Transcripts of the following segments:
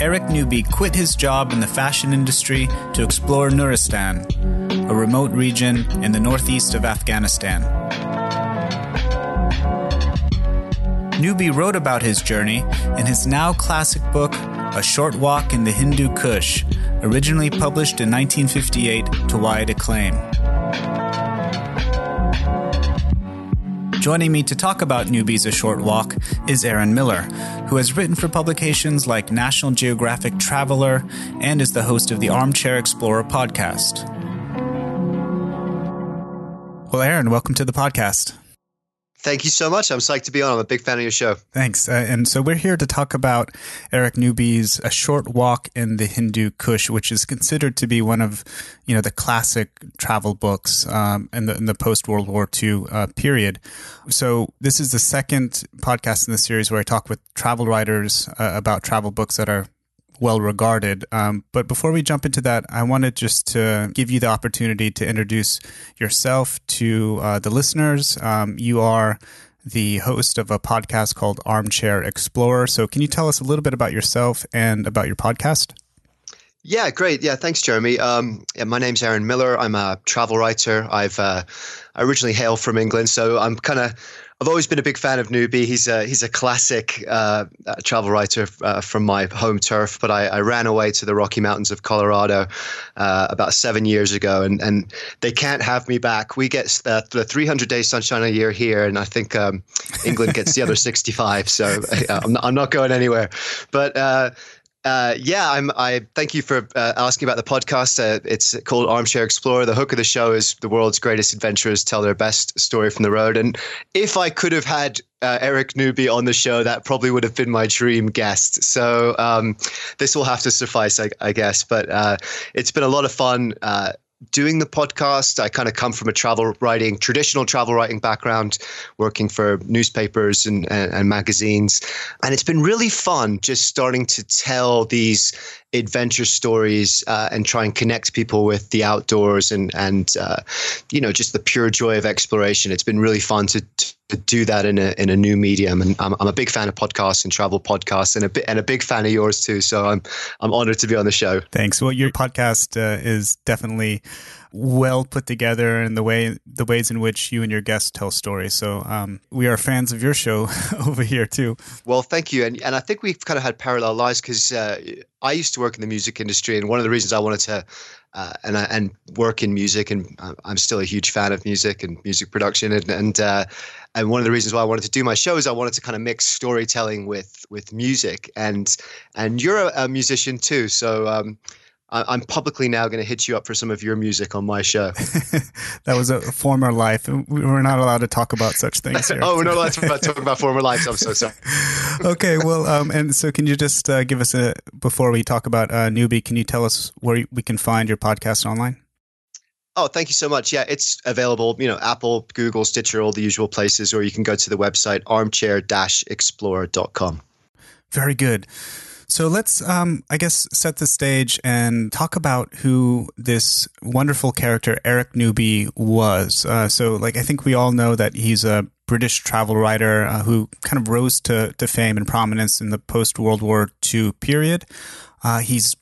Eric Newby quit his job in the fashion industry to explore Nuristan, a remote region in the northeast of Afghanistan. Newby wrote about his journey in his now classic book, A Short Walk in the Hindu Kush, originally published in 1958 to wide acclaim. Joining me to talk about Newby's A Short Walk is Aaron Miller, who has written for publications like National Geographic Traveler and is the host of the Armchair Explorer podcast. Well, Aaron, welcome to the podcast. Thank you so much. I'm psyched to be on. I'm a big fan of your show. Thanks. Uh, and so we're here to talk about Eric Newby's A Short Walk in the Hindu Kush, which is considered to be one of, you know, the classic travel books um, in the, in the post World War II uh, period. So this is the second podcast in the series where I talk with travel writers uh, about travel books that are well regarded. Um, but before we jump into that, I wanted just to give you the opportunity to introduce yourself to uh, the listeners. Um, you are the host of a podcast called Armchair Explorer. So, can you tell us a little bit about yourself and about your podcast? Yeah, great. Yeah, thanks, Jeremy. Um, yeah, my name's Aaron Miller. I'm a travel writer. I've uh, I originally hail from England, so I'm kind of I've always been a big fan of Newby. He's a he's a classic uh, travel writer uh, from my home turf. But I, I, ran away to the Rocky Mountains of Colorado uh, about seven years ago, and, and they can't have me back. We get the, the 300 days sunshine a year here, and I think um, England gets the other 65. So I'm not, I'm not going anywhere. But uh, yeah, I'm. I thank you for uh, asking about the podcast. Uh, it's called Armchair Explorer. The hook of the show is the world's greatest adventurers tell their best story from the road. And if I could have had uh, Eric Newby on the show, that probably would have been my dream guest. So um, this will have to suffice, I, I guess. But uh, it's been a lot of fun uh, doing the podcast. I kind of come from a travel writing, traditional travel writing background, working for newspapers and, and, and, magazines. And it's been really fun just starting to tell these adventure stories uh, and try and connect people with the outdoors and, and uh, you know, just the pure joy of exploration. It's been really fun to, to do that in a in a new medium. And I'm, I'm a big fan of podcasts and travel podcasts, and a bit and a big fan of yours too. So I'm I'm honored to be on the show. Thanks. Well, your podcast uh, is definitely well put together and the way the ways in which you and your guests tell stories. So um, we are fans of your show over here too. Well, thank you, and and I think we've kind of had parallel lives because uh, I used to work in the music industry, and one of the reasons I wanted to uh, and and work in music, and I'm still a huge fan of music and music production, and and uh, and one of the reasons why I wanted to do my show is I wanted to kind of mix storytelling with with music, and and you're a, a musician too, so. Um, I'm publicly now going to hit you up for some of your music on my show. that was a former life. We're not allowed to talk about such things here. oh, we're not allowed to talk about former lives. I'm so sorry. okay, well, um, and so can you just uh, give us a before we talk about uh, Newby? Can you tell us where we can find your podcast online? Oh, thank you so much. Yeah, it's available, you know, Apple, Google, Stitcher, all the usual places, or you can go to the website armchair-explorer.com. Very good. So let's, um, I guess, set the stage and talk about who this wonderful character Eric Newby was. Uh, so, like, I think we all know that he's a British travel writer uh, who kind of rose to, to fame and prominence in the post World War II period. Uh, he's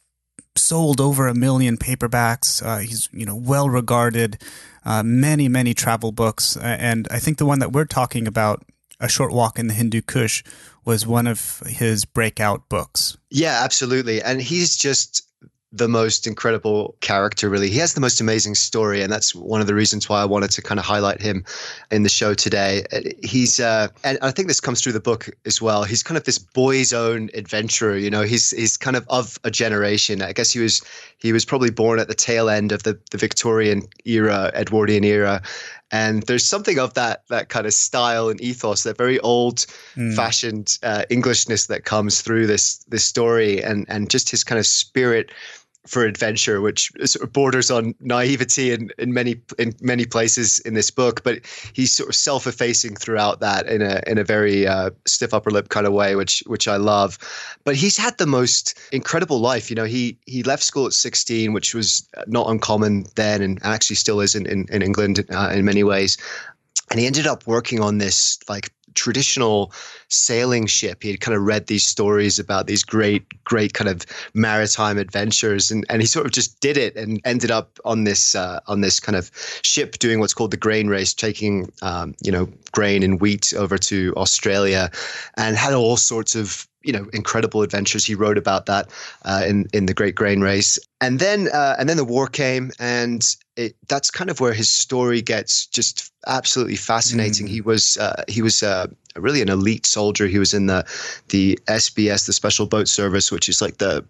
sold over a million paperbacks. Uh, he's you know well regarded, uh, many many travel books, and I think the one that we're talking about a Short Walk in the Hindu Kush was one of his breakout books. Yeah, absolutely. And he's just the most incredible character really. He has the most amazing story and that's one of the reasons why i wanted to kind of highlight him in the show today. He's uh, and i think this comes through the book as well. He's kind of this boy's own adventurer you know? He's he's kind of of a generation. I guess he was he was probably born at the tail end of the, the victorian era edwardian era and there's something of that that kind of style and ethos, that very old mm. fashioned uh, Englishness that comes through this this story, and and just his kind of spirit for adventure, which sort of borders on naivety in, in many in many places in this book. But he's sort of self-effacing throughout that in a in a very uh, stiff upper lip kind of way, which which I love. But he's had the most incredible life. You know, he he left school at 16, which was not uncommon then, and actually still is in in, in England uh, in many ways. And he ended up working on this like traditional sailing ship. He had kind of read these stories about these great, great kind of maritime adventures, and, and he sort of just did it and ended up on this uh, on this kind of ship doing what's called the grain race, taking um, you know grain and wheat over to Australia, and had all sorts of you know incredible adventures. He wrote about that uh, in in the Great Grain Race, and then uh, and then the war came, and it, that's kind of where his story gets just absolutely fascinating. Mm. He was uh, he was uh, really an elite soldier. He was in the the SBS, the Special Boat Service, which is like the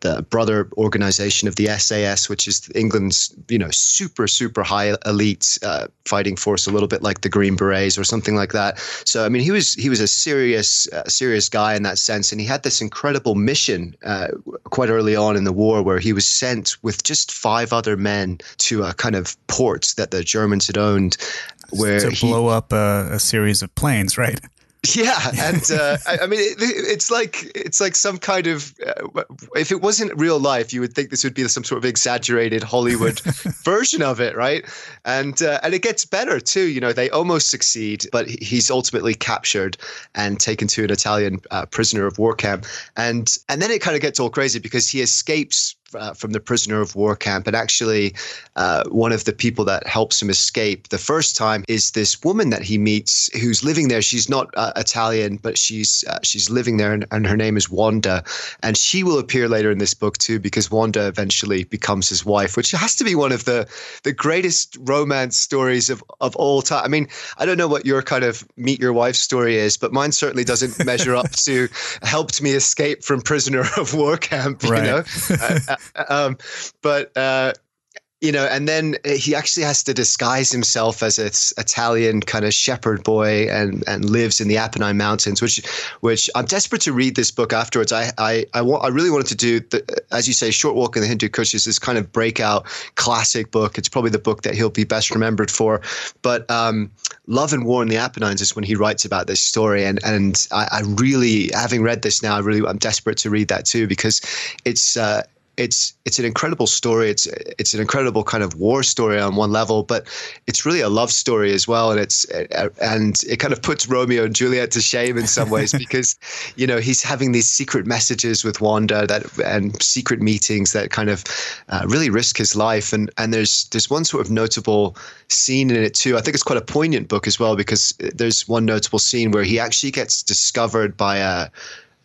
the brother organization of the SAS, which is England's you know super super high elite uh, fighting force, a little bit like the Green Berets or something like that. So I mean, he was he was a serious uh, serious guy in that sense, and he had this incredible mission uh, quite early on in the war where he was sent with just five other men to a kind of port that the Germans had owned where to blow up a, a, series of planes, right? Yeah, and uh, I, I, mean, it, it's like it's like some kind of. Uh, if it wasn't real life, you would think this would be some sort of exaggerated Hollywood version of it, right? And uh, and it gets better too. You know, they almost succeed, but he's ultimately captured and taken to an Italian uh, prisoner of war camp, and and then it kind of gets all crazy because he escapes uh, from the prisoner of war camp. And actually, uh, one of the people that helps him escape the first time is this woman that he meets who's living there. She's not uh, Italian, but she's uh, she's living there, and, and, her name is Wanda. And she will appear later in this book too, because Wanda eventually becomes his wife, which has to be one of the the greatest romance stories of of all time. I mean, I don't know what your kind of meet your wife story is, but mine certainly doesn't measure up to helped me escape from prisoner of war camp. You right. know. Um, but uh, you know, and then he actually has to disguise himself as an Italian kind of shepherd boy and, and lives in the Apennine Mountains, which which I'm desperate to read this book afterwards. I I I, want, I really wanted to do, the, as you say, Short Walk in the Hindu Kush is this kind of breakout classic book. It's probably the book that he'll be best remembered for. But um, Love and War in the Apennines is when he writes about this story, and and I, I really, having read this now, I really I'm desperate to read that too because it's. Uh, it's it's an incredible story. It's it's an incredible kind of war story on one level, but it's really a love story as well. And it's and it kind of puts Romeo and Juliet to shame in some ways because you know he's having these secret messages with Wanda that and secret meetings that kind of uh, really risk his life. And and there's there's one sort of notable scene in it too. I think it's quite a poignant book as well because there's one notable scene where he actually gets discovered by a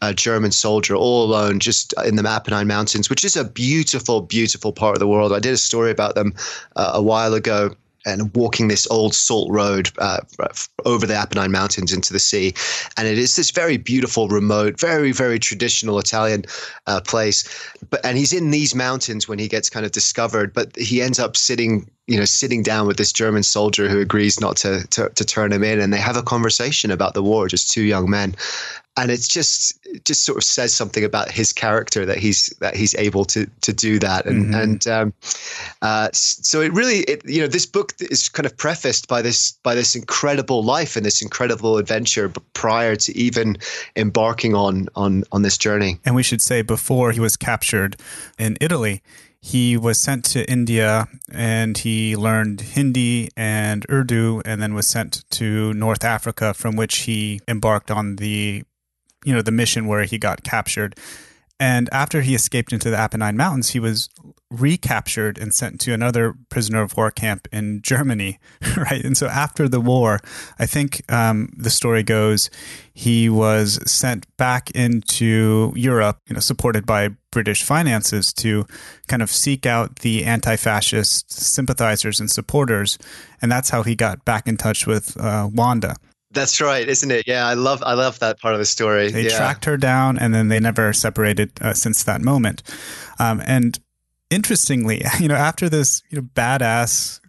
a German soldier all alone just in the Apennine Mountains, which is a beautiful, beautiful part of the world. I did a story about them uh, a while ago and walking this old salt road uh, over the Apennine Mountains into the sea. And it is this very beautiful, remote, very, very traditional Italian uh, place. But and he's in these mountains when he gets kind of discovered, but he ends up sitting you know, sitting down with this German soldier who agrees not to, to, to turn him in, and they have a conversation about the war, just two young men, and it's just it just sort of says something about his character that he's that he's able to to do that, and mm-hmm. and um, uh, so it really, it, you know, this book is kind of prefaced by this by this incredible life and this incredible adventure prior to even embarking on on on this journey. And we should say before he was captured in Italy he was sent to India and he learned Hindi and Urdu and then was sent to North Africa from which he embarked on the you know the mission where he got captured and after he escaped into the Apennine Mountains, he was recaptured and sent to another prisoner of war camp in Germany, right? And so after the war, I think um, the story goes, he was sent back into Europe, you know, supported by British finances to kind of seek out the anti-fascist sympathizers and supporters, and that's how he got back in touch with uh, Wanda. That's right, isn't it? Yeah, I love I love that part of the story. They yeah. tracked her down, and then they never separated uh, since that moment. Um, and interestingly, you know, after this, you know, badass,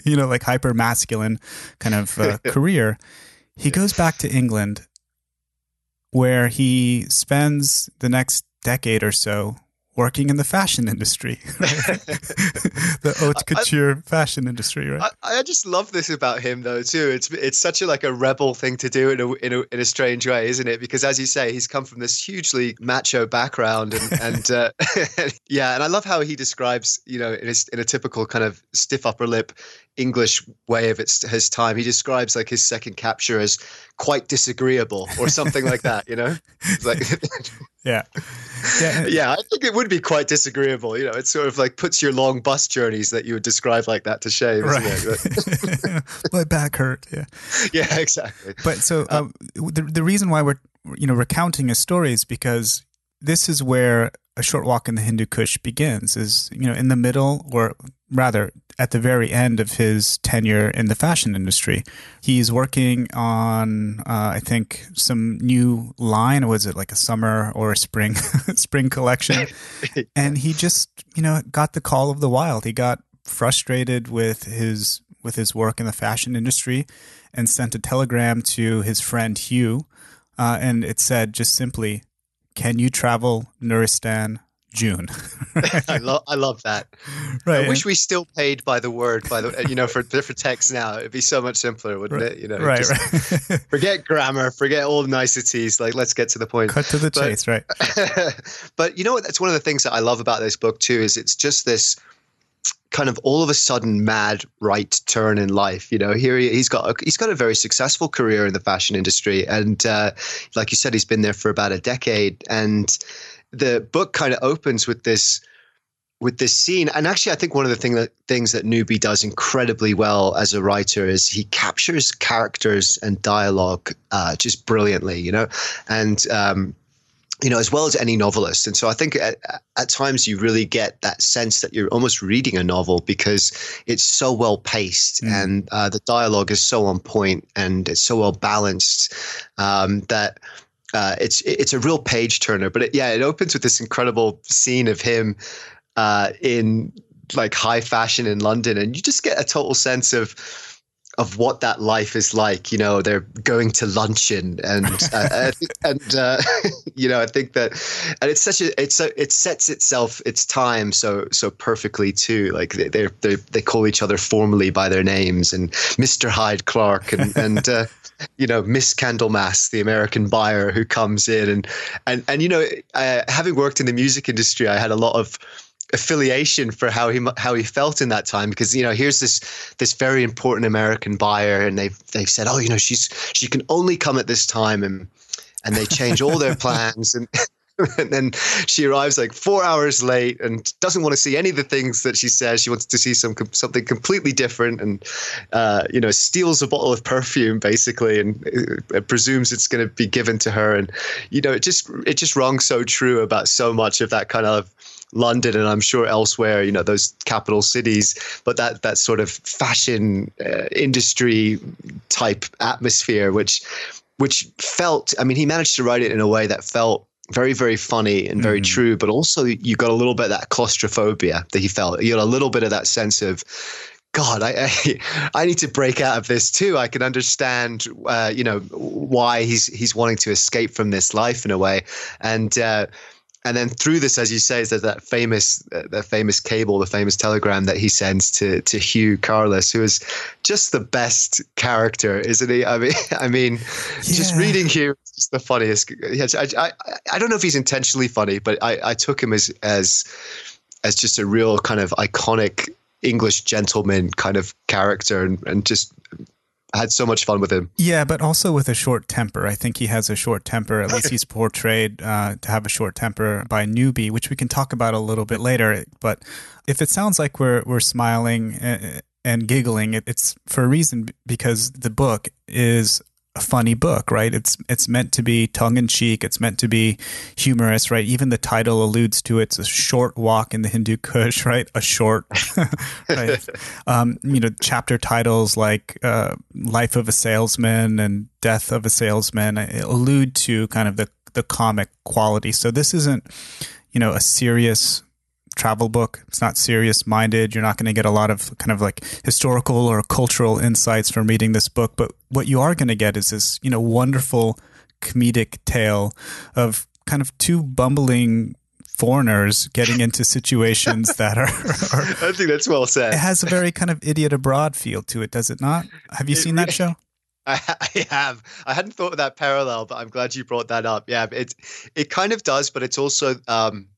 you know, like hyper masculine kind of uh, career, he goes back to England, where he spends the next decade or so working in the fashion industry, the haute couture I, fashion industry, right? I, I, just love this about him, though. Too, it's it's such a like a rebel thing to do in a in a, in a strange way, isn't it? Because as you say, he's come from this hugely macho background, and and uh, yeah, and I love how he describes, you know, in his in a typical kind of stiff upper lip English way of its his time. He describes like his second capture as quite disagreeable or something like that. You know, like yeah, yeah, yeah. I think it would be quite disagreeable. You know, it sort of like puts your long bus journeys that you would describe like that to shame. Right. My back hurt. Yeah. Yeah, exactly. But so um, the the reason why we're you know recounting his story is because this is where a short walk in the Hindu Kush begins. Is you know in the middle or rather at the very end of his tenure in the fashion industry. He's working on, uh, I think, some new line. Was it like a summer or a spring spring collection? and he just, you know, got the call of the wild. He got frustrated with his with his work in the fashion industry, and sent a telegram to his friend Hugh, uh, and it said just simply, "Can you travel Nuristan June. I love I love that. Right. I wish we still paid by the word by the you know for for text now. It'd be so much simpler, wouldn't right. it? You know, right, right. forget grammar, forget all the niceties. Like let's get to the point. Cut to the but, chase, right? but you know what? That's one of the things that I love about this book too. Is it's just this kind of all of a sudden mad right turn in life. You know, here he, has got a, he's got a very successful career in the fashion industry, and uh, like you said, he's been there for about a decade, and the book kind of opens with this with this scene. And actually i think one of the thing that, things that newby does incredibly well as a writer is he captures characters and dialogue uh, just brilliantly you know? And um, you know as well as any novelist. And so i think at, at, times you really get that sense that you're almost reading a novel because it's so well paced mm. and uh, the dialogue is so on point and it's so well balanced um, that uh, it's it's a real page turner. But it, yeah, it opens with this incredible scene of him uh, in like high fashion in London, and you just get a total sense of of what that life is like. You know, they're going to luncheon, and uh, and uh, you know, I think that, and it's such a it's a, it sets itself its time so so perfectly too. Like they they they call each other formally by their names, and Mister Hyde Clark, and and. Uh, you know Miss Candlemas, the American buyer who comes in and and and you know, uh, having worked in the music industry, I had a lot of affiliation for how he how he felt in that time because you know here's this this very important American buyer and they've they've said oh you know she's she can only come at this time and and they change all their plans and and then she arrives like four hours late and doesn't want to see any of the things that she says. She wants to see some something completely different, and uh, you know, steals a bottle of perfume basically, and uh, presumes it's going to be given to her. And you know, it just it just rung so true about so much of that kind of London and I'm sure elsewhere, you know, those capital cities, but that that sort of fashion uh, industry type atmosphere, which which felt, I mean, he managed to write it in a way that felt very very funny and very mm. true but also you got a little bit of that claustrophobia that he felt you got a little bit of that sense of God, I, I, I need to break out of this too. I can understand, uh, you know, why he's he's wanting to escape from this life in a way, and uh, and then through this, as you say, there's that famous uh, that famous cable, the famous telegram that he sends to to Hugh Carless, who is just the best character, isn't he? I mean, I mean, yeah. just reading Hugh is the funniest. I, I, I don't know if he's intentionally funny, but I, I took him as as as just a real kind of iconic English gentleman kind of character, and, and just I had so much fun with him. Yeah, but also with a short temper. I think he has a short temper. At least he's portrayed uh, to have a short temper by Newby, which we can talk about a little bit later. But if it sounds like we're we're smiling and, and giggling, it's for a reason because the book is a funny book, right? It's it's meant to be tongue in cheek. It's meant to be humorous, right? Even the title alludes to it. it's a short walk in the Hindu Kush, right? A short, right? Um, you know, chapter titles like uh, "Life of a Salesman" and "Death of a Salesman" allude to kind of the the comic quality. So this isn't, you know, a serious travel book. It's not serious minded. You're not going to get a lot of kind of like historical or cultural insights from reading this book. But what you are going to get is this, you know, wonderful comedic tale of kind of two bumbling foreigners getting into situations that are, are, I think that's well said. It has a very kind of idiot abroad feel to it, does it not? Have you it seen that show? I, I have. I hadn't thought of that parallel, but I'm glad you brought that up. Yeah, it it kind of does, but it's also um,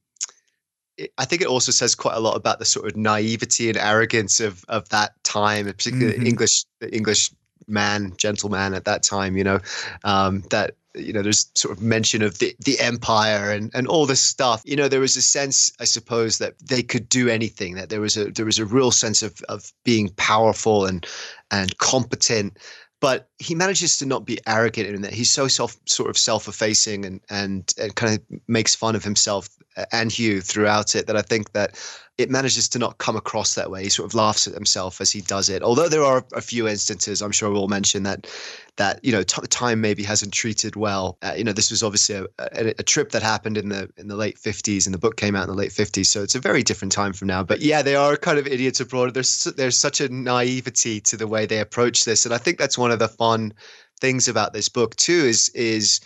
I think it also says quite a lot about the sort of naivety and arrogance of of that time, particularly mm-hmm. English the English man, gentleman at that time. You know, um, that you know there's sort of mention of the the empire and and all this stuff you know there was a sense i suppose that they could do anything that there was a there was a real sense of of being powerful and and competent but he manages to not be arrogant in that he's so self sort of self-effacing and and, and kind of makes fun of himself and Hugh throughout it that I think that it manages to not come across that way. He sort of laughs at himself as he does it. Although there are a few instances, I'm sure we'll mention that that you know t- time maybe hasn't treated well. Uh, you know, this was obviously a, a, a, trip that happened in the in the late 50s, and the book came out in the late 50s, so it's a very different time from now. But yeah, they are kind of idiots abroad. There's there's such a naivety to the way they approach this, and I think that's one of the fun things about this book too. Is is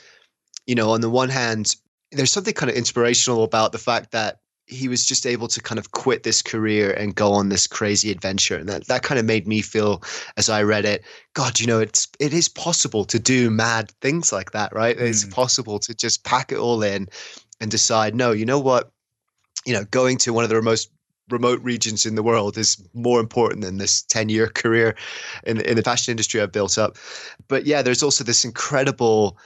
you know, on the one hand, there's something kind of inspirational about the fact that he was just able to kind of quit this career and go on this crazy adventure and that, that kind of made me feel as i read it god you know it's it is possible to do mad things like that right mm. it's possible to just pack it all in and decide no you know what you know going to one of the most remote regions in the world is more important than this 10 year career in, in the fashion industry I've built up. But yeah, there's also this incredible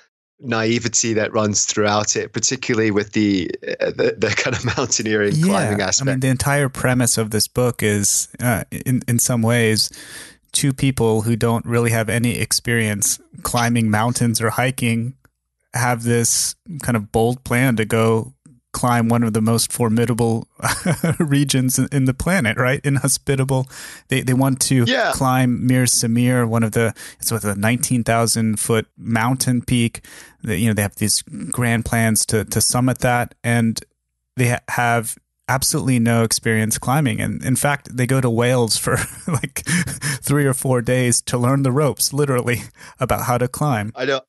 naivety that runs throughout it, particularly with the uh, the, the, kind of mountaineering yeah, climbing aspect. I mean, the entire premise of this book is, uh, in in some ways, two people who don't really have any experience climbing mountains or hiking have this kind of bold plan to go climb one of the most formidable regions in the planet, right? Inhospitable. They they want to yeah. climb Mir Samir, one of the it's with a nineteen thousand foot mountain peak. That you know they have these grand plans to to summit that, and they ha- have absolutely no experience climbing. And in fact, they go to Wales for like three or four days to learn the ropes, literally, about how to climb. I know.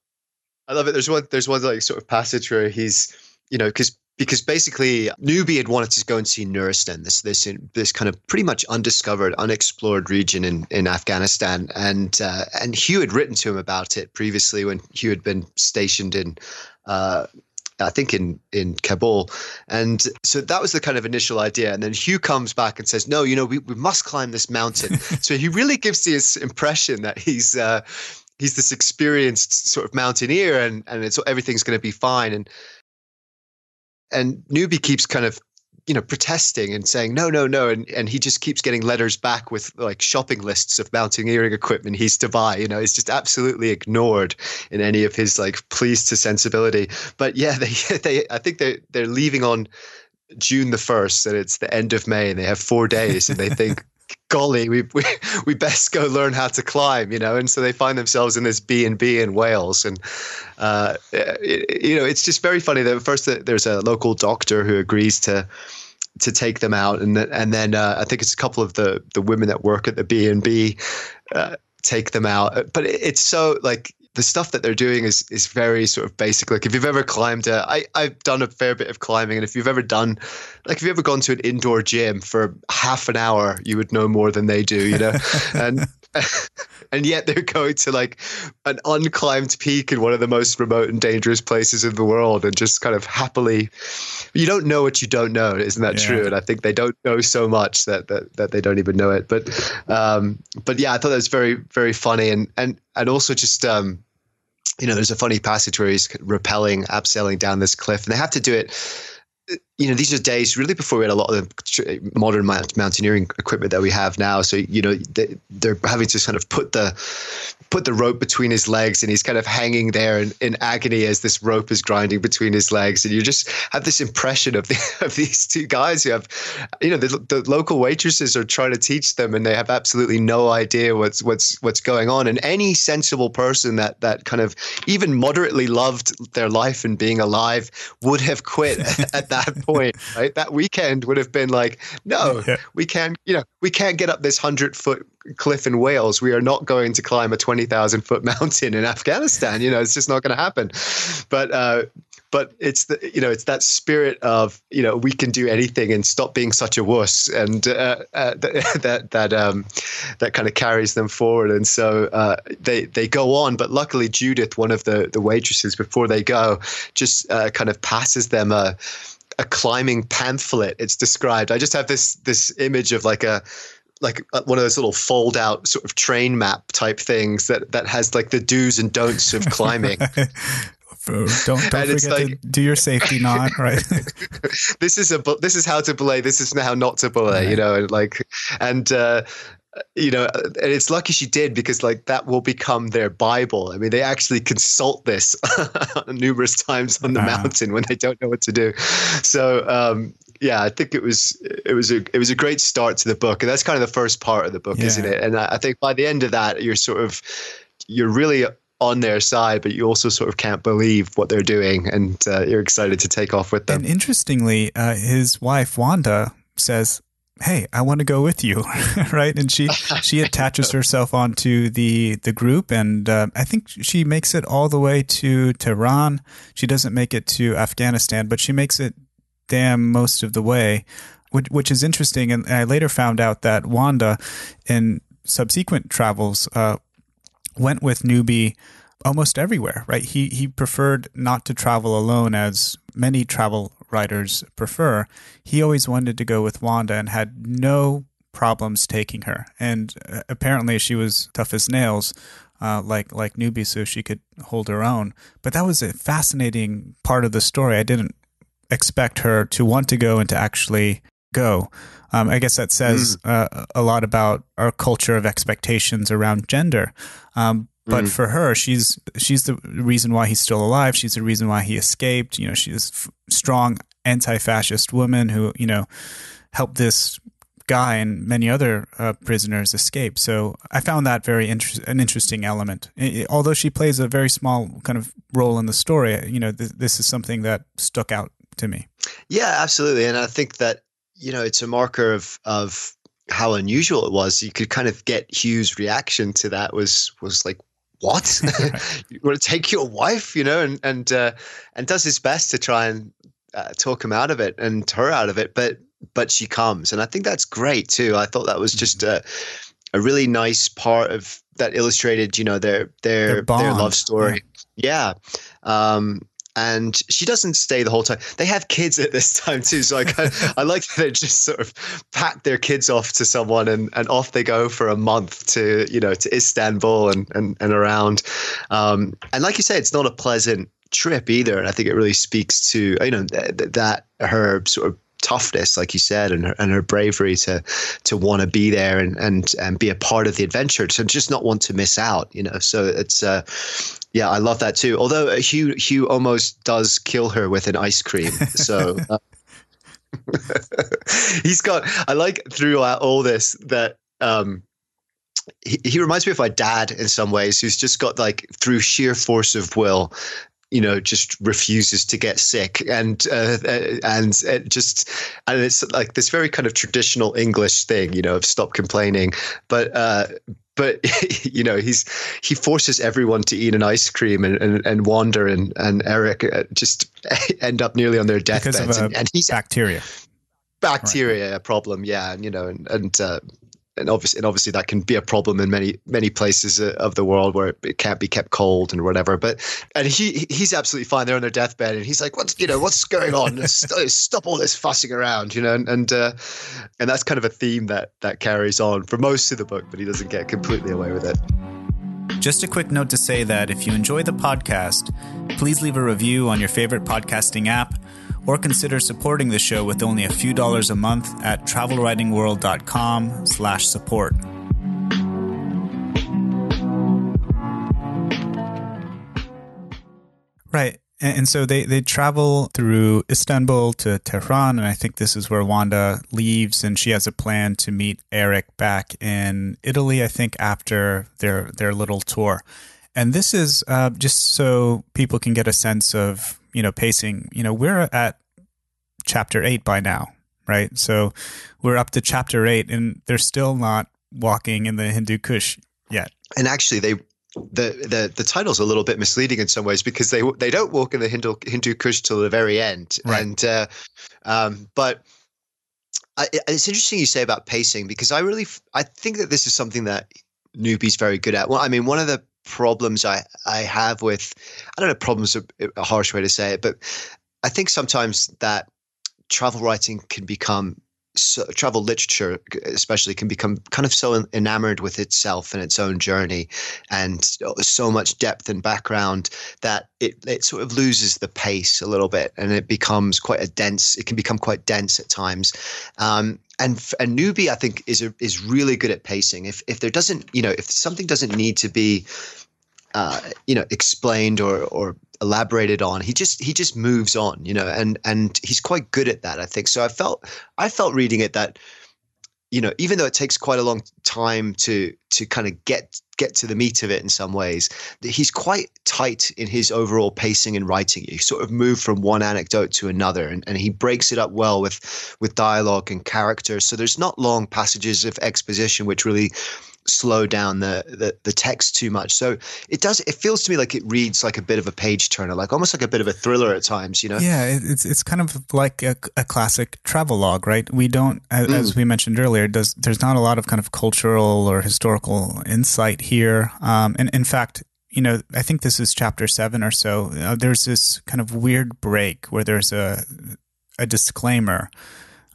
I love it. There's one. There's one like sort of passage where he's, you know, because because basically Newby had wanted to go and see Nuristan, this this this kind of pretty much undiscovered, unexplored region in, in Afghanistan, and uh, and Hugh had written to him about it previously when Hugh had been stationed in. Uh, I think in in Kabul, and so that was the kind of initial idea. And then Hugh comes back and says, "No, you know, we, we must climb this mountain." so he really gives this impression that he's uh, he's this experienced sort of mountaineer, and and it's everything's going to be fine. And and Newby keeps kind of you know protesting and saying no no no and and he just keeps getting letters back with like shopping lists of mountaineering equipment he's to buy you know it's just absolutely ignored in any of his like pleas to sensibility. But yeah they they i think they they're leaving on June the 1st and it's the end of May and they have 4 days and they think golly, we, we we best go learn how to climb, you know. And so they find themselves in this B and B in Wales, and uh, it, you know, it's just very funny that first there's a local doctor who agrees to to take them out, and and then uh, I think it's a couple of the the women that work at the B and B uh, take them out. But it's so like the stuff that they're doing is is very sort of basic. Like if you've ever climbed a, I I've done a fair bit of climbing, and if you've ever done, like if you've ever gone to an indoor gym for half an hour, you would know more than they do, you know, and and yet they're going to like an unclimbed peak in one of the most remote and dangerous places in the world, and just kind of happily, you don't know what you don't know, isn't that yeah. true? And I think they don't know so much that that that they don't even know it. But um, but yeah, I thought that was very very funny, and and and also just um you know, there's a funny passage where he's rappelling, abseiling down this cliff, and they have to do it you know, these are days really before we had a lot of the modern mountaineering equipment that we have now. So, you know, they, are having to kind of put the put the rope between his legs and he's kind of hanging there in, in agony as this rope is grinding between his legs. And you just have this impression of, the, of these two guys who have, you know, the, the local waitresses are trying to teach them and they have absolutely no idea what's, what's, what's going on. And any sensible person that, that kind of even moderately loved their life and being alive would have quit at that point, right? That weekend would have been like, no, yeah. we can't, you know, we can't get up this hundred foot cliff in Wales. We are not going to climb a twenty thousand foot mountain in Afghanistan. You know, it's just not going to happen. But uh, but it's the you know it's that spirit of you know we can do anything and stop being such a wuss, and uh, uh, that that um, that kind of carries them forward. And so uh, they they go on, but luckily Judith, one of the the waitresses, before they go, just uh, kind of passes them a a climbing pamphlet. It's described. I just have this this image of like a like one of those little fold out sort of train map type things that that has like the do's and don'ts of climbing. don't don't forget like, to do your safety knot, right? this is a this is how to belay. This is how not to belay. Right. You know, like and. uh you know, and it's lucky she did because like that will become their Bible. I mean, they actually consult this numerous times on the wow. mountain when they don't know what to do. So, um, yeah, I think it was it was a it was a great start to the book, and that's kind of the first part of the book, yeah. isn't it? And I think by the end of that, you're sort of you're really on their side, but you also sort of can't believe what they're doing, and uh, you're excited to take off with them. And interestingly, uh, his wife Wanda says, "Hey, I want to go with you," right? And she she attaches herself onto the the group, and uh, I think she makes it all the way to Tehran. She doesn't make it to Afghanistan, but she makes it damn most of the way, which, which is interesting. And I later found out that Wanda, in subsequent travels, uh, went with Newby almost everywhere. Right? He he preferred not to travel alone, as many travel writers prefer. He always wanted to go with Wanda and had no problems taking her. And uh, apparently, she was tough as nails. Uh, like like Newby, so she could hold her own. But that was a fascinating part of the story. I didn't expect her to want to go and to actually go. Um, I guess that says mm. uh, a lot about our culture of expectations around gender. Um, but mm. for her, she's she's the reason why he's still alive. She's the reason why he escaped. You know, she's a strong anti-fascist woman who you know helped this guy and many other uh, prisoners escape. So I found that very inter- an interesting element. It, although she plays a very small kind of role in the story, you know, th- this is something that stuck out to me. Yeah, absolutely. And I think that, you know, it's a marker of, of how unusual it was. You could kind of get Hugh's reaction to that was, was like, what? you want to take your wife, you know, and, and, uh, and does his best to try and uh, talk him out of it and her out of it. But, but she comes. And I think that's great too. I thought that was just mm-hmm. a, a really nice part of that illustrated, you know, their, their, their, their love story. Yeah. yeah. Um, and she doesn't stay the whole time. They have kids at this time too, so I I like that they just sort of pack their kids off to someone and, and off they go for a month to you know to Istanbul and and, and around. Um, and like you say, it's not a pleasant trip either, and I think it really speaks to you know th- that her sort of toughness, like you said, and her, and her bravery to to want to be there and, and and be a part of the adventure, to just not want to miss out. You know, so it's uh, yeah, I love that too. Although uh, Hugh Hugh almost does kill her with an ice cream, so. Uh, he's got. I like throughout all this that um, he, he reminds me of my dad in some ways, who's just got like through sheer force of will, you know, just refuses to get sick, and uh, uh and it just and it's like this very kind of traditional English thing, you know, of stop complaining, but uh, but you know he's he forces everyone to eat an ice cream and and, and Wanda and and Eric uh, just end up nearly on their deathbeds. and, and, he's bacteria. bacteria right. problem yeah and you know and and uh, and obviously, and obviously that can be a problem in many many places uh, of the world where it can't be kept cold and whatever. But and he he's absolutely fine. They're on their deathbed, and he's like, "What's you know what's going on? Stop all this fussing around," you know. And and, uh, and that's kind of a theme that that carries on for most of the book, but he doesn't get completely away with it. Just a quick note to say that if you enjoy the podcast, please leave a review on your favorite podcasting app or consider supporting the show with only a few dollars a month at travelwritingworld.com slash support. Right. And so they, they travel through Istanbul to Tehran, and I think this is where Wanda leaves, and she has a plan to meet Eric back in Italy. I think after their their little tour, and this is uh, just so people can get a sense of you know, pacing, you know, we're at chapter eight by now, right? So we're up to chapter eight and they're still not walking in the Hindu Kush yet. And actually, they the, the the title's a little bit misleading in some ways because they they don't walk in the Hindu Hindu Kush till the very end, right. and uh, um, but I, it's interesting you say about pacing because I really I think that this is something that Newby's very good at. Well, I mean, one of the problems I I have with I don't know problems a, a harsh way to say it, but I think sometimes that travel writing can become so, travel literature especially can become kind of so enamored with itself and its own journey and so much depth and background that it, it sort of loses the pace a little bit and it becomes quite a dense it can become quite dense at times. Um, and a Newby i think is a, is really good at pacing if if there doesn't you know if something doesn't need to be uh, you know explained or or elaborated on. He just he just moves on, you know, and and he's quite good at that. I think so. I felt I felt reading it that you know even though it takes quite a long time to to kind of get get to the meat of it in some ways he's quite tight in his overall pacing and writing. You sort of move from one anecdote to another and, and he breaks it up well with with dialogue and character so there's not long passages of exposition which really slow down the, the, the text too much. So it does. It feels to me like it reads like a bit of a page turner, like almost like a bit of a thriller at times. You know? Yeah, it's it's kind of like a, a classic travel log, right? We don't, as, mm. as, we mentioned earlier, does there's not a lot of kind of cultural or historical insight here. Um, and in fact, you know, I think this is chapter seven or so. Uh, there's this kind of weird break where there's a a disclaimer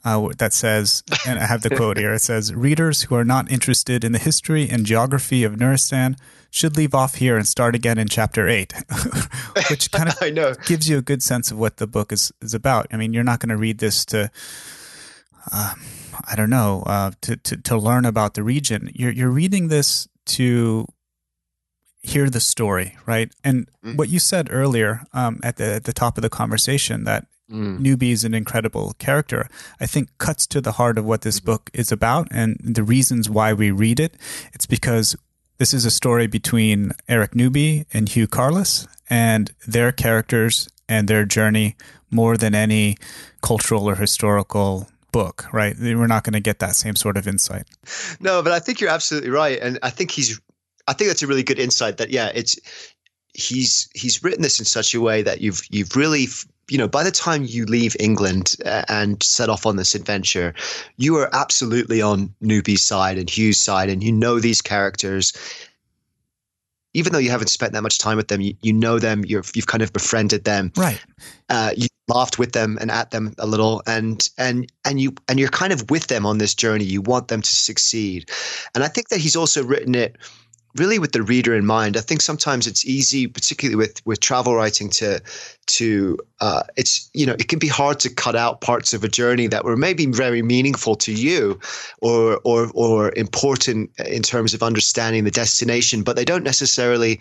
uh, that says, and I have the quote here. It says, "Readers who are not interested in the history and geography of Nuristan should leave off here and start again in chapter eight, which kind of gives you a good sense of what the book is is about. I mean, you're not going to read this to. Uh, I don't know uh, to, to to learn about the region. You're you're reading this to hear the story, right? And mm. what you said earlier um, at the at the top of the conversation that Mm. Newby is an incredible character. I think cuts to the heart of what this mm-hmm. book is about and the reasons why we read it. It's because this is a story between Eric Newby and Hugh Carless and their characters and their journey more than any cultural or historical book, right? We're not going to get that same sort of insight. No, but I think you're absolutely right. And I think he's, I think that's a really good insight that, yeah, it's, he's, he's written this in such a way that you've, you've really you know, by the time you leave England uh, and set off on this adventure, you are absolutely on Newby's side and Hugh's side, and you know these characters. Even though you haven't spent that much time with them, you, you know them. you have kind of befriended them, right? Uh, you laughed with them and at them a little, and and and you and you're kind of with them on this journey. You want them to succeed, and I think that he's also written it really with the reader in mind. I think sometimes it's easy, particularly with with travel writing, to to uh, it's you know it can be hard to cut out parts of a journey that were maybe very meaningful to you, or or or important in terms of understanding the destination, but they don't necessarily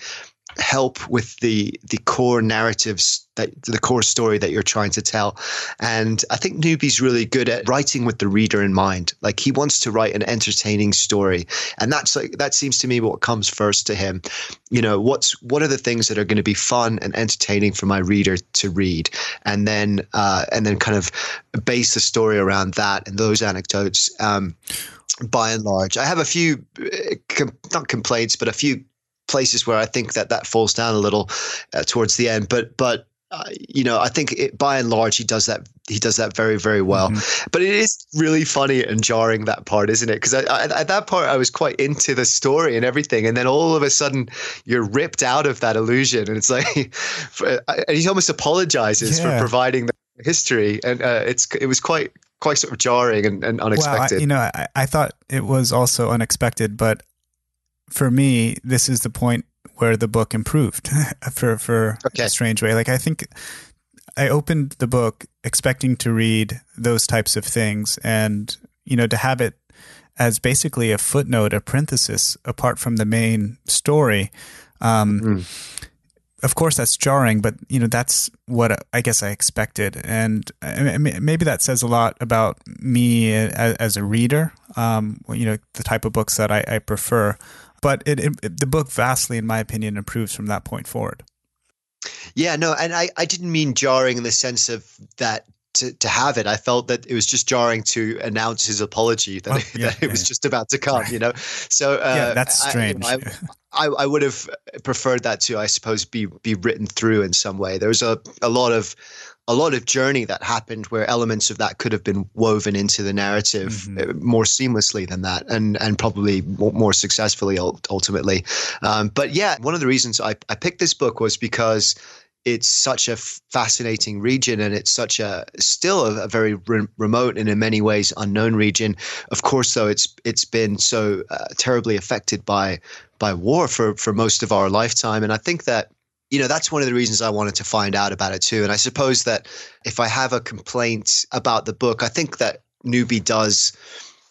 help with the the core narratives that the core story that you're trying to tell. And I think Newby's really good at writing with the reader in mind. Like he wants to write an entertaining story, and that's like that seems to me what comes first to him. You know, what's what are the things that are going to be fun and entertaining for my reader to read, and then uh, and then kind of base the story around that and those anecdotes. Um, by and large, I have a few uh, not complaints, but a few places where I think that that falls down a little uh, towards the end. But but uh, you know, I think it, by and large he does that. He does that very very well. Mm-hmm. But it is really funny and jarring that part, isn't it? Because at that part I was quite into the story and everything, and then all of a sudden you're ripped out of that illusion, and it's like, and he almost apologizes yeah. for providing the history, and uh, it's it was quite quite sort of jarring and, and unexpected. Well, I, you know, I, I thought it was also unexpected, but for me, this is the point where the book improved for for okay. a strange way. Like I think I opened the book expecting to read those types of things, and you know to have it as basically a footnote, a parenthesis apart from the main story. Um, mm. Of course, that's jarring, but you know that's what I guess I expected, and maybe that says a lot about me as a reader. Um, you know, the type of books that I, I prefer but it, it, the book vastly, in my opinion, improves from that point forward. Yeah, no, and I, I didn't mean jarring in the sense of that to, to have it. I felt that it was just jarring to announce his apology that, oh, yeah, that it was yeah. just about to come, you know? So, uh, yeah, that's strange. I, I, I, I would have preferred that to, I suppose, be be written through in some way. There's a, a lot of a lot of journey that happened where elements of that could have been woven into the narrative mm-hmm. Uh, more seamlessly than that and and probably more successfully ultimately. Um, but yeah one of the reasons I, I picked this book was because it's such a fascinating region and it's such a still a, a very re- remote and in many ways unknown region. Of course though it's it's been so uh, terribly affected by by war for for most of our lifetime. And i think that you know that's one of the reasons i wanted to find out about it too and i suppose that if i have a complaint about the book i think that newby does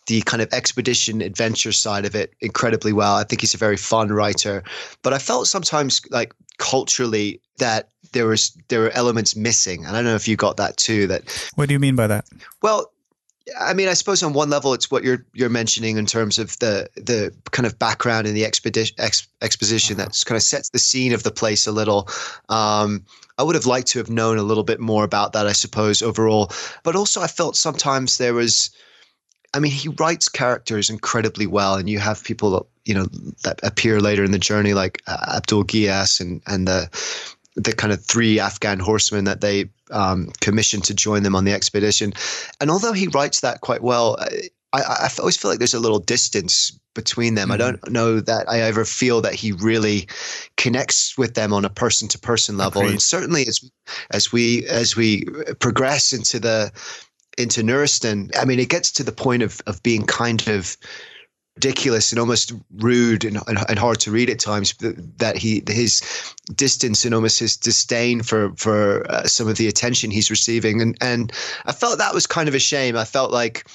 the kind of expedition adventure side of it incredibly well. I think he's a very fun writer, but I felt sometimes like culturally that there was there were elements missing. And I don't know if you got that too. That what do you mean by that? Well, I mean, I suppose on one level, it's what you're you're mentioning in terms of the the kind of background in the expedition ex, exposition uh-huh. that kind of sets the scene of the place a little. Um, I would have liked to have known a little bit more about that, I suppose, overall. But also, I felt sometimes there was I mean, he writes characters incredibly well, and you have people that you know that appear later in the journey, like uh, Abdul Ghiyas and and the the kind of three Afghan horsemen that they um, commissioned to join them on the expedition. And although he writes that quite well, I, I, I always feel like there's a little distance between them. Mm-hmm. I don't know that I ever feel that he really connects with them on a person to person level. Agreed. And certainly as as we as we progress into the into Nuristan, I mean, it gets to the point of of being kind of ridiculous and almost rude and, and, and, hard to read at times that he his distance and almost his disdain for for uh, some of the attention he's receiving and and I felt that was kind of a shame I felt like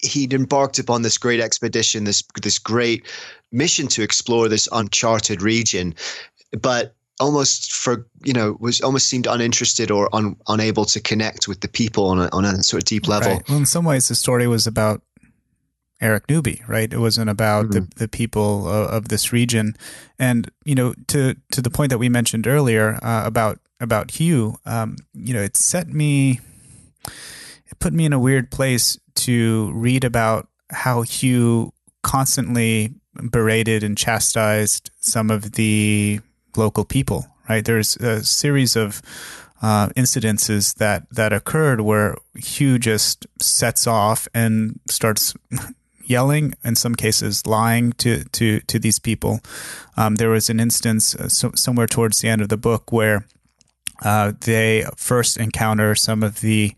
he'd embarked upon this great expedition this this great mission to explore this uncharted region but almost for you know was almost seemed uninterested or un, unable to connect with the people on a, on a sort of deep level. Right. Well, in some ways, the story was about Eric Newby, right? It wasn't about mm-hmm. the, the people of, of, this region, and you know, to to the point that we mentioned earlier uh, about about Hugh, um, you know, it set me, it put me in a weird place to read about how Hugh constantly berated and chastised some of the local people, right? There's a series of uh, incidences that that occurred where Hugh just sets off and starts yelling, in some cases lying to to to these people. Um, there was an instance uh, so, somewhere towards the end of the book where. Uh, they first encounter some of the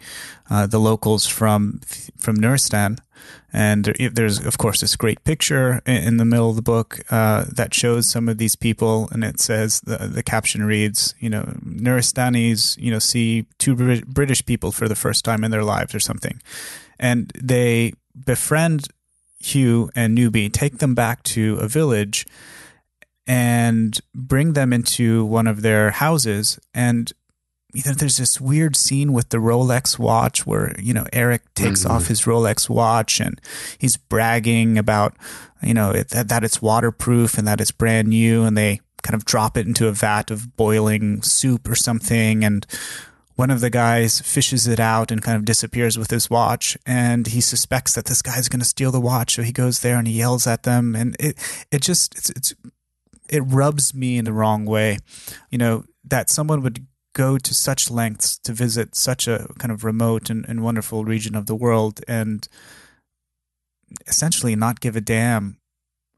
uh, the locals from from Nuristan, and there's, of course, this great picture in the middle of the book uh, that shows some of these people, and it says the, the caption reads, you know, Nuristanis, you know, see two British people for the first time in their lives or something, and they befriend Hugh and Newby, take them back to a village, and bring them into one of their houses, and you know, there's this weird scene with the Rolex watch where, you know, Eric takes mm-hmm. off his Rolex watch and he's bragging about, you know, it, that, that it's waterproof and that it's brand new. And they kind of drop it into a vat of boiling soup or something. And one of the guys fishes it out and kind of disappears with his watch. And he suspects that this guy's going to steal the watch. So he goes there and he yells at them. And it, it just, it's, it's, it rubs me in the wrong way, you know, that someone would go to such lengths to visit such a kind of remote and, and wonderful region of the world and essentially not give a damn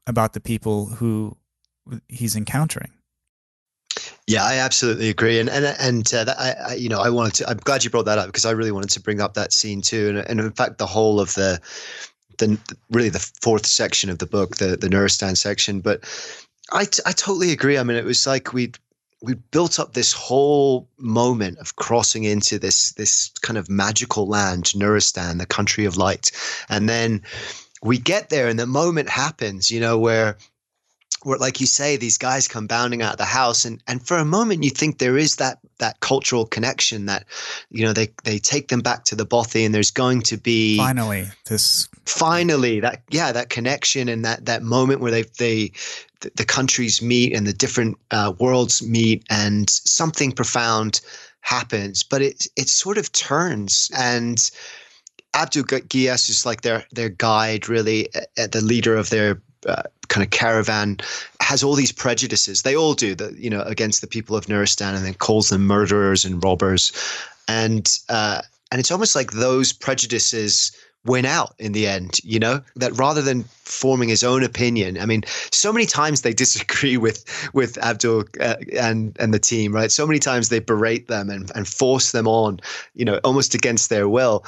about the people who he's encountering. Yeah, I absolutely agree, and and and uh, that, I, I, you know, I wanted to. I'm glad you brought that up because I really wanted to bring up that scene too, and, and in fact, the whole of the, the really the fourth section of the book, the the Nuristan section. But I, I totally agree. I mean, it was like we we built up this whole moment of crossing into this this kind of magical land, Nuristan, the country of light, and then we get there, and the moment happens, you know, where like you say these guys come bounding out of the house and and for a moment you think there is that that cultural connection that you know they they take them back to the bothy and there's going to be finally this finally that yeah that connection and that that moment where they they the, countries meet and the different uh, worlds meet and something profound happens. But it it sort of turns and Abdul Ghiyas is like their their guide really uh, the leader of their uh, kind of caravan has all these prejudices. They all do that, you know, against the people of Nuristan, and then calls them murderers and robbers, and uh, and it's almost like those prejudices win out in the end you know that rather than forming his own opinion i mean so many times they disagree with with abdul uh, and and the team right? So many times they berate them and, and force them on you know almost against their will.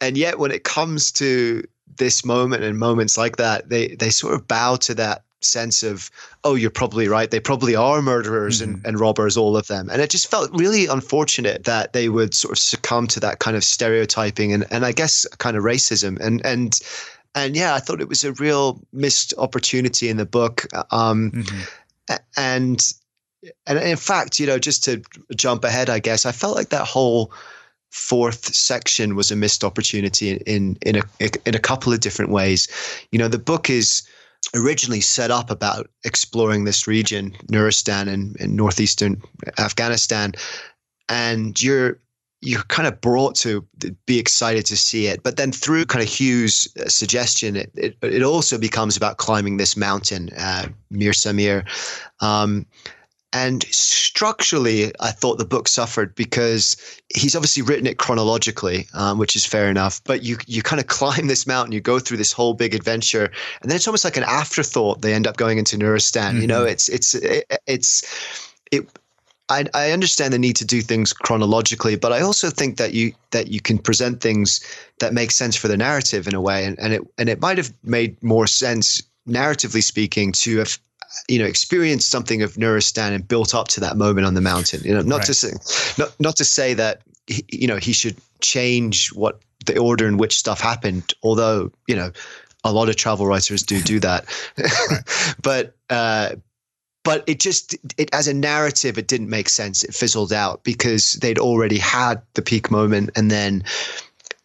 And yet when it comes to this moment and moments like that they they sort of bow to that sense of, oh, you're probably right. They probably are murderers mm-hmm. and, and robbers, all of them. And it just felt really unfortunate that they would sort of succumb to that kind of stereotyping and, and I guess kind of racism. And, and, and yeah, I thought it was a real missed opportunity in the book. Um, mm-hmm. And, and in fact, you know, just to jump ahead, I guess, I felt like that whole fourth section was a missed opportunity in in a in a couple of different ways. You know, the book is originally set up about exploring this region, Nuristan and, and northeastern Afghanistan, and you're you're kind of brought to be excited to see it. But then through kind of Hugh's suggestion, it, it, it also becomes about climbing this mountain, uh, Mir Samir. Um, and structurally, I thought the book suffered because he's obviously written it chronologically, um, which is fair enough. But you you kind of climb this mountain, you go through this whole big adventure, and then it's almost like an afterthought. They end up going into Nuristan. Mm-hmm. You know, mm-hmm. it's it's it, it's it. I, I understand the need to do things chronologically, but I also think that you that you can present things that make sense for the narrative in a way, and, and it and it might have made more sense narratively speaking to have you know experienced something of Nuristan and built up to that moment on the mountain. You know, not right. to say not not to say that he, you know he should change what the order in which stuff happened. Although you know a lot of travel writers do do that, but. Uh, but it just it as a narrative it didn't make sense it fizzled out because they'd already had the peak moment and then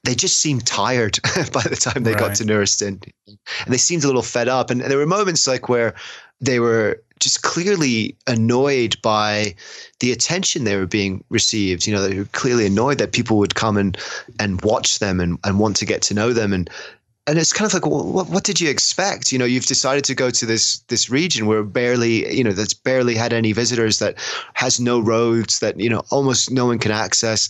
they just seemed tired by the time they right. got to Nuristan and they seemed a little fed up and, and there were moments like where they were just clearly annoyed by the attention they were being received. You know, they were clearly annoyed that people would come and, and watch them and, and want to get to know them. And, and it's kind of like, well, what, what did you expect? You know, you've decided to go to this, this region where barely, you know, that's barely had any visitors that has no roads that, you know, almost no one can access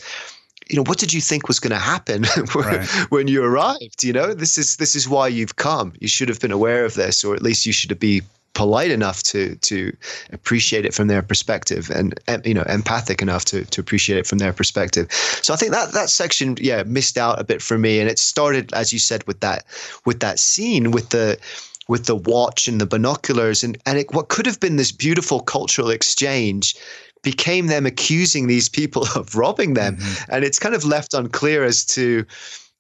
you know what did you think was going to happen when, right. when you arrived you know this is this is why you've come you should have been aware of this or at least you should be polite enough to to appreciate it from their perspective and you know empathic enough to to appreciate it from their perspective. So i think that that section yeah missed out a bit for me. And it started as you said with that with that scene with the with the watch and the binoculars. And and it, what could have been this beautiful cultural exchange became them accusing these people of robbing them. Mm-hmm. and it's kind of left unclear as to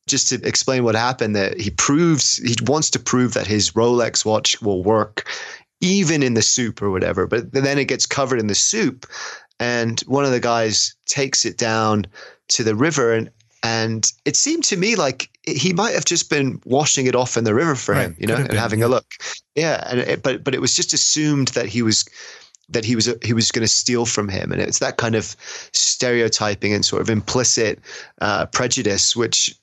just to explain what happened that he proves he wants to prove that his Rolex watch will work even in the soup or whatever. But then it gets covered in the soup, and one of the guys takes it down to the river and and it seemed to me like he might have just been washing it off in the river for right. him, you know, and having yeah. a look. Yeah, and it, but but it was just assumed that he was that he was he was going to steal from him, and it's that kind of stereotyping and sort of implicit uh, prejudice which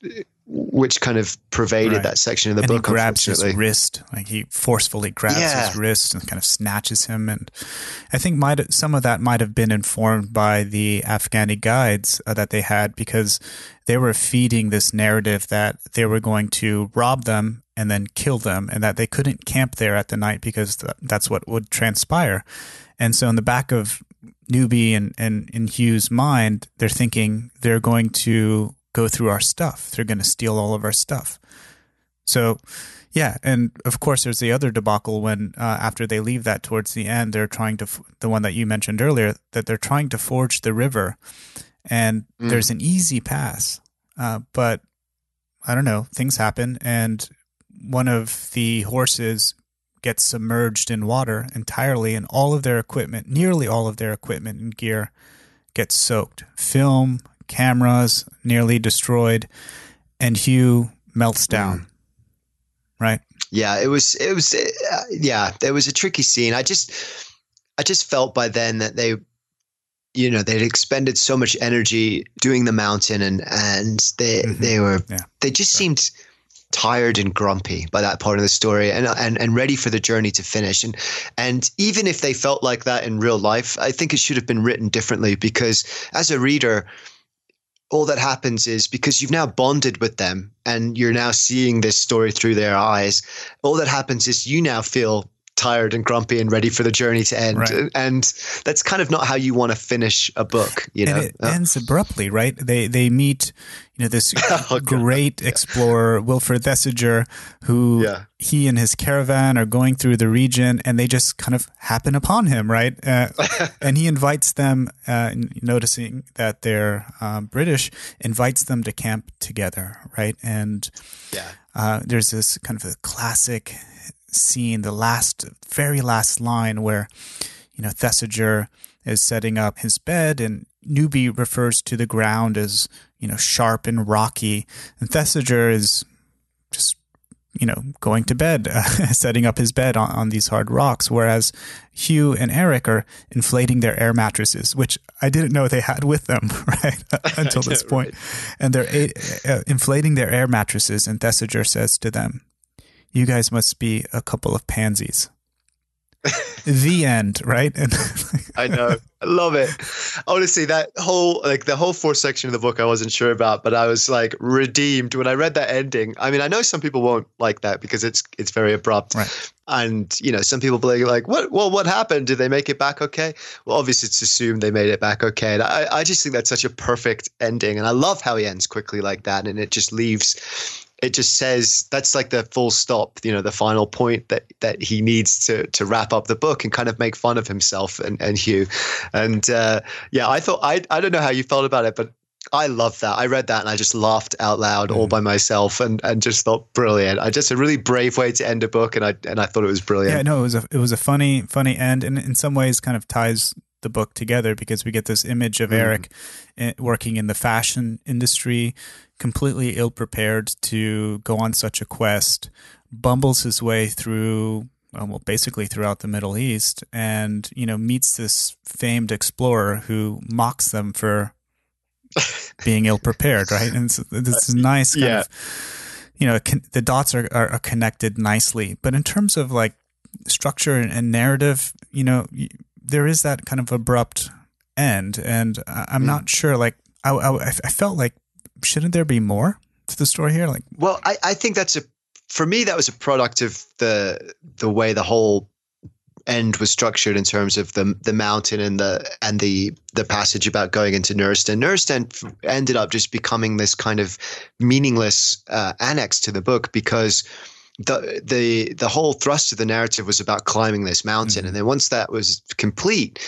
which kind of pervaded right. that section of the and book. He grabs his wrist, like he forcefully grabs yeah. his wrist and kind of snatches him. And I think might some of that might have been informed by the Afghani guides uh, that they had because they were feeding this narrative that they were going to rob them and then kill them, and that they couldn't camp there at the night because th- that's what would transpire. And so in the back of Newby and, and in Hugh's mind, they're thinking they're going to go through our stuff. They're going to steal all of our stuff. So, yeah, and of course, there's the other debacle when uh, after they leave that towards the end, they're trying to the one that you mentioned earlier that they're trying to forge the river, and mm. there's an easy pass, uh, but I don't know, things happen, and one of the horses gets submerged in water entirely, and all of their equipment, nearly all of their equipment and gear, gets soaked. Film, cameras nearly destroyed, and Hugh melts down. Mm. Right? Yeah, it was. It was. Uh, yeah, there was a tricky scene. I just, I just felt by then that they, you know, they'd expended so much energy doing the mountain, and and they mm-hmm. they were yeah, they just sure. seemed tired and grumpy by that part of the story and, and and ready for the journey to finish and and even if they felt like that in real life i think it should have been written differently because as a reader all that happens is because you've now bonded with them and you're now seeing this story through their eyes all that happens is you now feel tired and grumpy and ready for the journey to end. Right. And that's kind of not how you want to finish a book, you know. And it ends abruptly, right? They they meet, you know, this oh, great yeah. explorer Wilfred Thesiger, who yeah. he and his caravan are going through the region, and they just kind of happen upon him, right? Uh, and he invites them, uh, noticing that they're um, British, invites them to camp together, right? And yeah. Uh, there's this kind of a classic scene, the last, very last line where, you know, Thesiger is setting up his bed and Newby refers to the ground as, you know, sharp and rocky. And Thesiger is just, you know, going to bed, uh, setting up his bed on, on these hard rocks. Whereas Hugh and Eric are inflating their air mattresses, which I didn't know they had with them, right? Until this point. Right. And they're uh, inflating their air mattresses. And Thesiger says to them, you guys must be a couple of pansies. the end, right? I know. I love it. Honestly, that whole like the whole fourth section of the book I wasn't sure about, but I was like redeemed when I read that ending. I mean, I know some people won't like that because it's it's very abrupt. Right. And you know, some people be like, "What? Well, what happened? Did they make it back okay?" Well, obviously, it's assumed they made it back okay. And I, I just think that's such a perfect ending, and I love how he ends quickly like that, and it just leaves it just says that's like the full stop, you know, the final point that that he needs to to wrap up the book and kind of make fun of himself and, and Hugh. And uh, yeah, I thought I I don't know how you felt about it, but I love that. I read that and I just laughed out loud all mm. by myself and, and just thought brilliant. I just a really brave way to end a book and I and I thought it was brilliant. Yeah, no, it was a it was a funny funny end and in some ways kind of ties the book together because we get this image of mm. Eric eh, working in the fashion industry, completely ill prepared to go on such a quest, bumbles his way through well, basically throughout the Middle East, and you know meets this famed explorer who mocks them for being ill prepared, right? And it's this nice kind yeah. of, you know, the dots are, are, are connected nicely. But in terms of like structure and narrative, you know, there is that kind of abrupt end, and I'm mm. not sure. Like, I, I, I felt like shouldn't there be more to the story here? Like, well, I, I think that's a for me that was a product of the the way the whole end was structured in terms of the the mountain and the and the the passage about going into Nuristan. Nuristan ended up just becoming this kind of meaningless uh, annex to the book because the the the whole thrust of the narrative was about climbing this mountain, mm-hmm. and then once that was complete,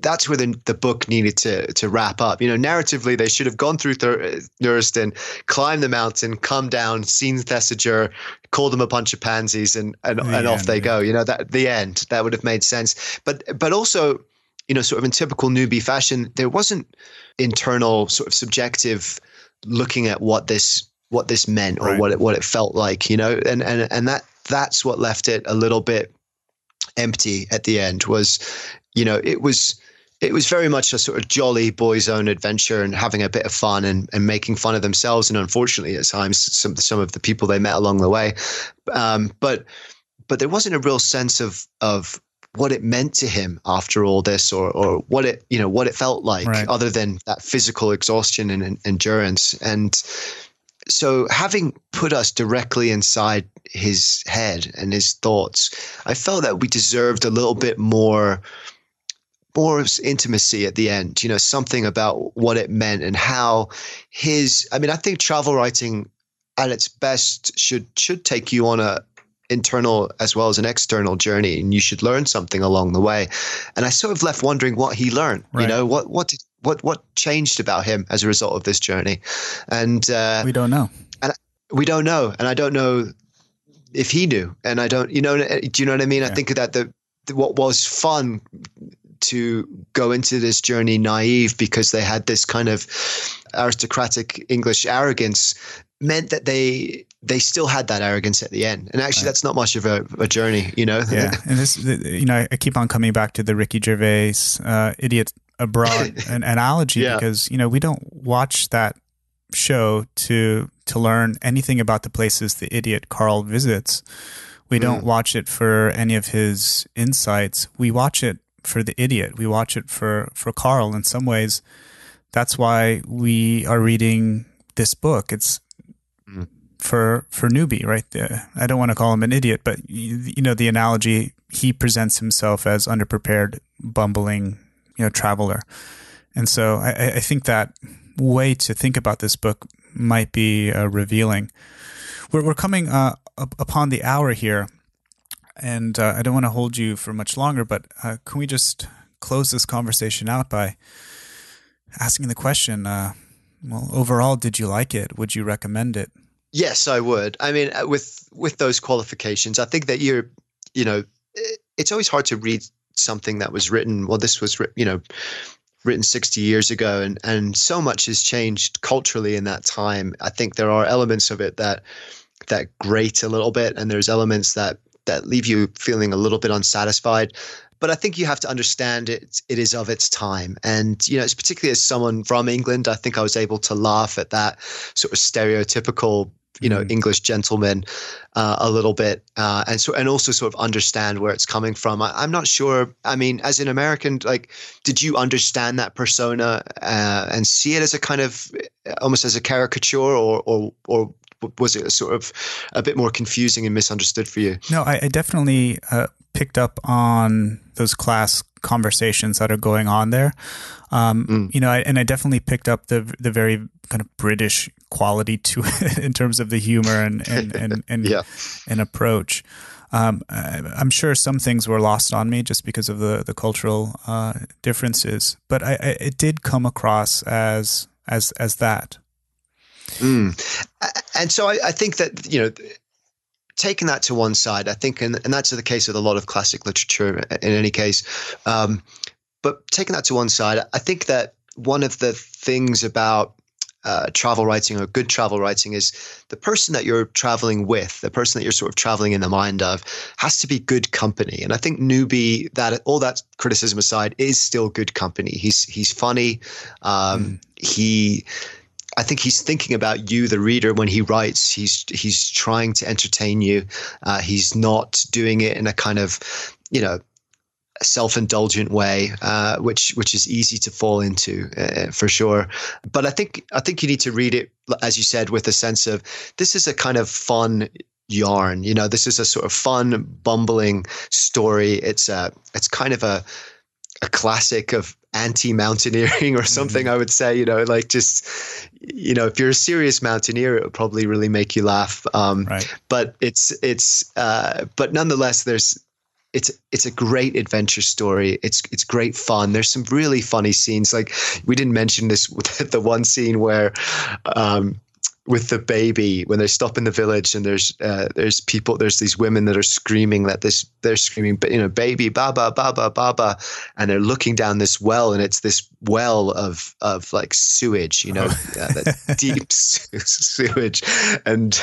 that's where the, the book needed to to wrap up. You know, narratively, they should have gone through Thur- Nuristan, climbed the mountain, come down, seen Thesiger, called them a bunch of pansies, and and, the and off they yeah. go. You know, that the end that would have made sense. But but also, you know, sort of in typical Newby fashion, there wasn't internal sort of subjective looking at what this what this meant or right. what it what it felt like. You know, and and and that that's what left it a little bit empty at the end was you know it was it was very much a sort of jolly boys' own adventure and having a bit of fun and, and making fun of themselves and unfortunately at times some some of the people they met along the way. Um, but but there wasn't a real sense of of what it meant to him after all this or or what it you know what it felt like right. other than that physical exhaustion and, and endurance and so having put us directly inside his head and his thoughts i felt that we deserved a little bit more more intimacy at the end, you know, something about what it meant and how his I mean, I think travel writing at its best should should take you on a internal as well as an external journey and you should learn something along the way. And I sort of left wondering what he learned, right. you know, what what did, what what changed about him as a result of this journey. And uh, we don't know. And we don't know and I don't know if he knew and I don't you know do you know what I mean? Yeah. I think that the what was fun to go into this journey naive because they had this kind of aristocratic English arrogance meant that they they still had that arrogance at the end. And actually, right. that's not much of a, a, journey, you know. Yeah, and this, you know, I keep on coming back to the Ricky Gervais uh, idiot abroad an analogy yeah. because you know we don't watch that show to to learn anything about the places the idiot Carl visits. We don't Mm. watch it for any of his insights. We watch it for the idiot. We watch it for for Carl. In some ways, that's why we are reading this book. It's Mm. for for Newby, right? there. I don't want to call him an idiot, but you, you know the analogy. He presents himself as underprepared, bumbling, you know, traveler, and so I, I- think that way to think about this book might be uh, revealing. We're we're coming uh, up upon the hour here, and uh, I don't want to hold you for much longer. But uh, can we just close this conversation out by asking the question? Uh, well, overall, did you like it? Would you recommend it? Yes, I would. I mean, uh, with with those qualifications, I think that you're, you know, it's always hard to read something that was written. Well, this was, you know, written 60 years ago, and and so much has changed culturally in that time. I think there are elements of it that that grate a little bit, and there's elements that that leave you feeling a little bit unsatisfied. But I think you have to understand it. It is of its time, and you know, it's particularly as someone from England. I think I was able to laugh at that sort of stereotypical you know Mhm. English gentleman uh, a little bit, uh, and so and also sort of understand where it's coming from. I, I'm not sure. I mean, as an American, like, did you understand that persona uh, and see it as a kind of almost as a caricature, or or or was it sort of a bit more confusing and misunderstood for you? No, I, I definitely uh, picked up on those class conversations that are going on there. Um, Mm. You know, I, and I definitely picked up the the very kind of British quality to it in terms of the humor and and and and, Yeah. and approach. Um, I, I'm sure some things were lost on me just because of the the cultural uh, differences, but I, I, it did come across as as as that. Mm. And so I, I think that, you know, taking that to one side, I think, and, and that's the case with a lot of classic literature in any case. Um, but taking that to one side, I think that one of the things about uh, travel writing or good travel writing is the person that you're traveling with, the person that you're sort of traveling in the mind of, has to be good company. And I think Newby, that all that criticism aside, is still good company. He's he's funny. Um, He I think he's thinking about you, the reader, when he writes. He's he's trying to entertain you. Uh, he's not doing it in a kind of, you know, self-indulgent way, uh, which which is easy to fall into uh, for sure. But I think I think you need to read it, as you said, with a sense of this is a kind of fun yarn. You know, this is a sort of fun, bumbling story. It's a it's kind of a a classic of anti-mountaineering or something i would say you know like just you know if you're a serious mountaineer it would probably really make you laugh. Um, Right. but it's it's uh, but nonetheless there's it's it's a great adventure story. It's it's great fun. There's some really funny scenes. Like we didn't mention this the one scene where um, with the baby when they stop in the village and there's uh, there's people there's these women that are screaming that this they're screaming but you know baby baba baba baba and they're looking down this well and it's this well of of like sewage you know uh, that deep sewage. And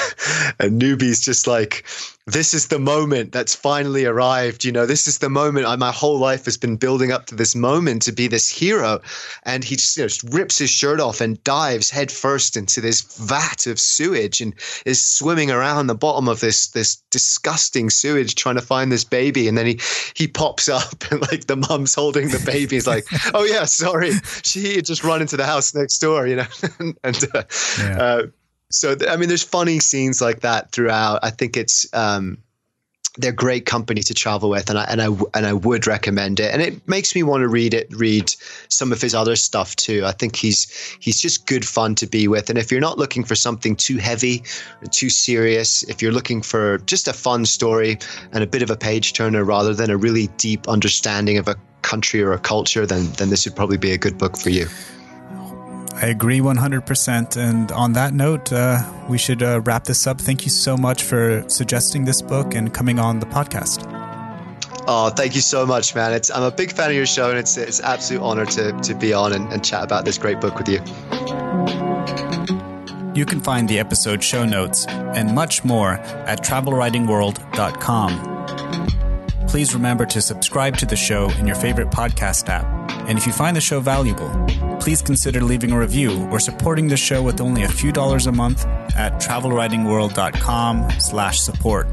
and Newby's just like this is the moment that's finally arrived you know this is the moment I, my whole life has been building up to this moment to be this hero. And he just, you know, just rips his shirt off and dives headfirst into this vat of sewage and is swimming around the bottom of this this disgusting sewage trying to find this baby. And then he he pops up and like the mum's holding the baby. He's like oh yeah sorry she had just run into the house next door you know and uh, Yeah. uh, so th- I mean, there's funny scenes like that throughout. I think it's um, they're great company to travel with, and I and I and I would recommend it. And it makes me want to read it, read some of his other stuff too. I think he's he's just good fun to be with. And if you're not looking for something too heavy too serious, if you're looking for just a fun story and a bit of a page turner rather than a really deep understanding of a country or a culture, then then this would probably be a good book for you. I agree 100%. And on that note, uh, we should uh, wrap this up. Thank you so much for suggesting this book and coming on the podcast. Oh, thank you so much, man. It's I'm a big fan of your show, and it's it's an absolute honor to to be on and, and chat about this great book with you. You can find the episode show notes and much more at travelwritingworld.com. Please remember to subscribe to the show in your favorite podcast app. And if you find the show valuable, please consider leaving a review or supporting the show with only a few dollars a month at travelwritingworld.com slash support.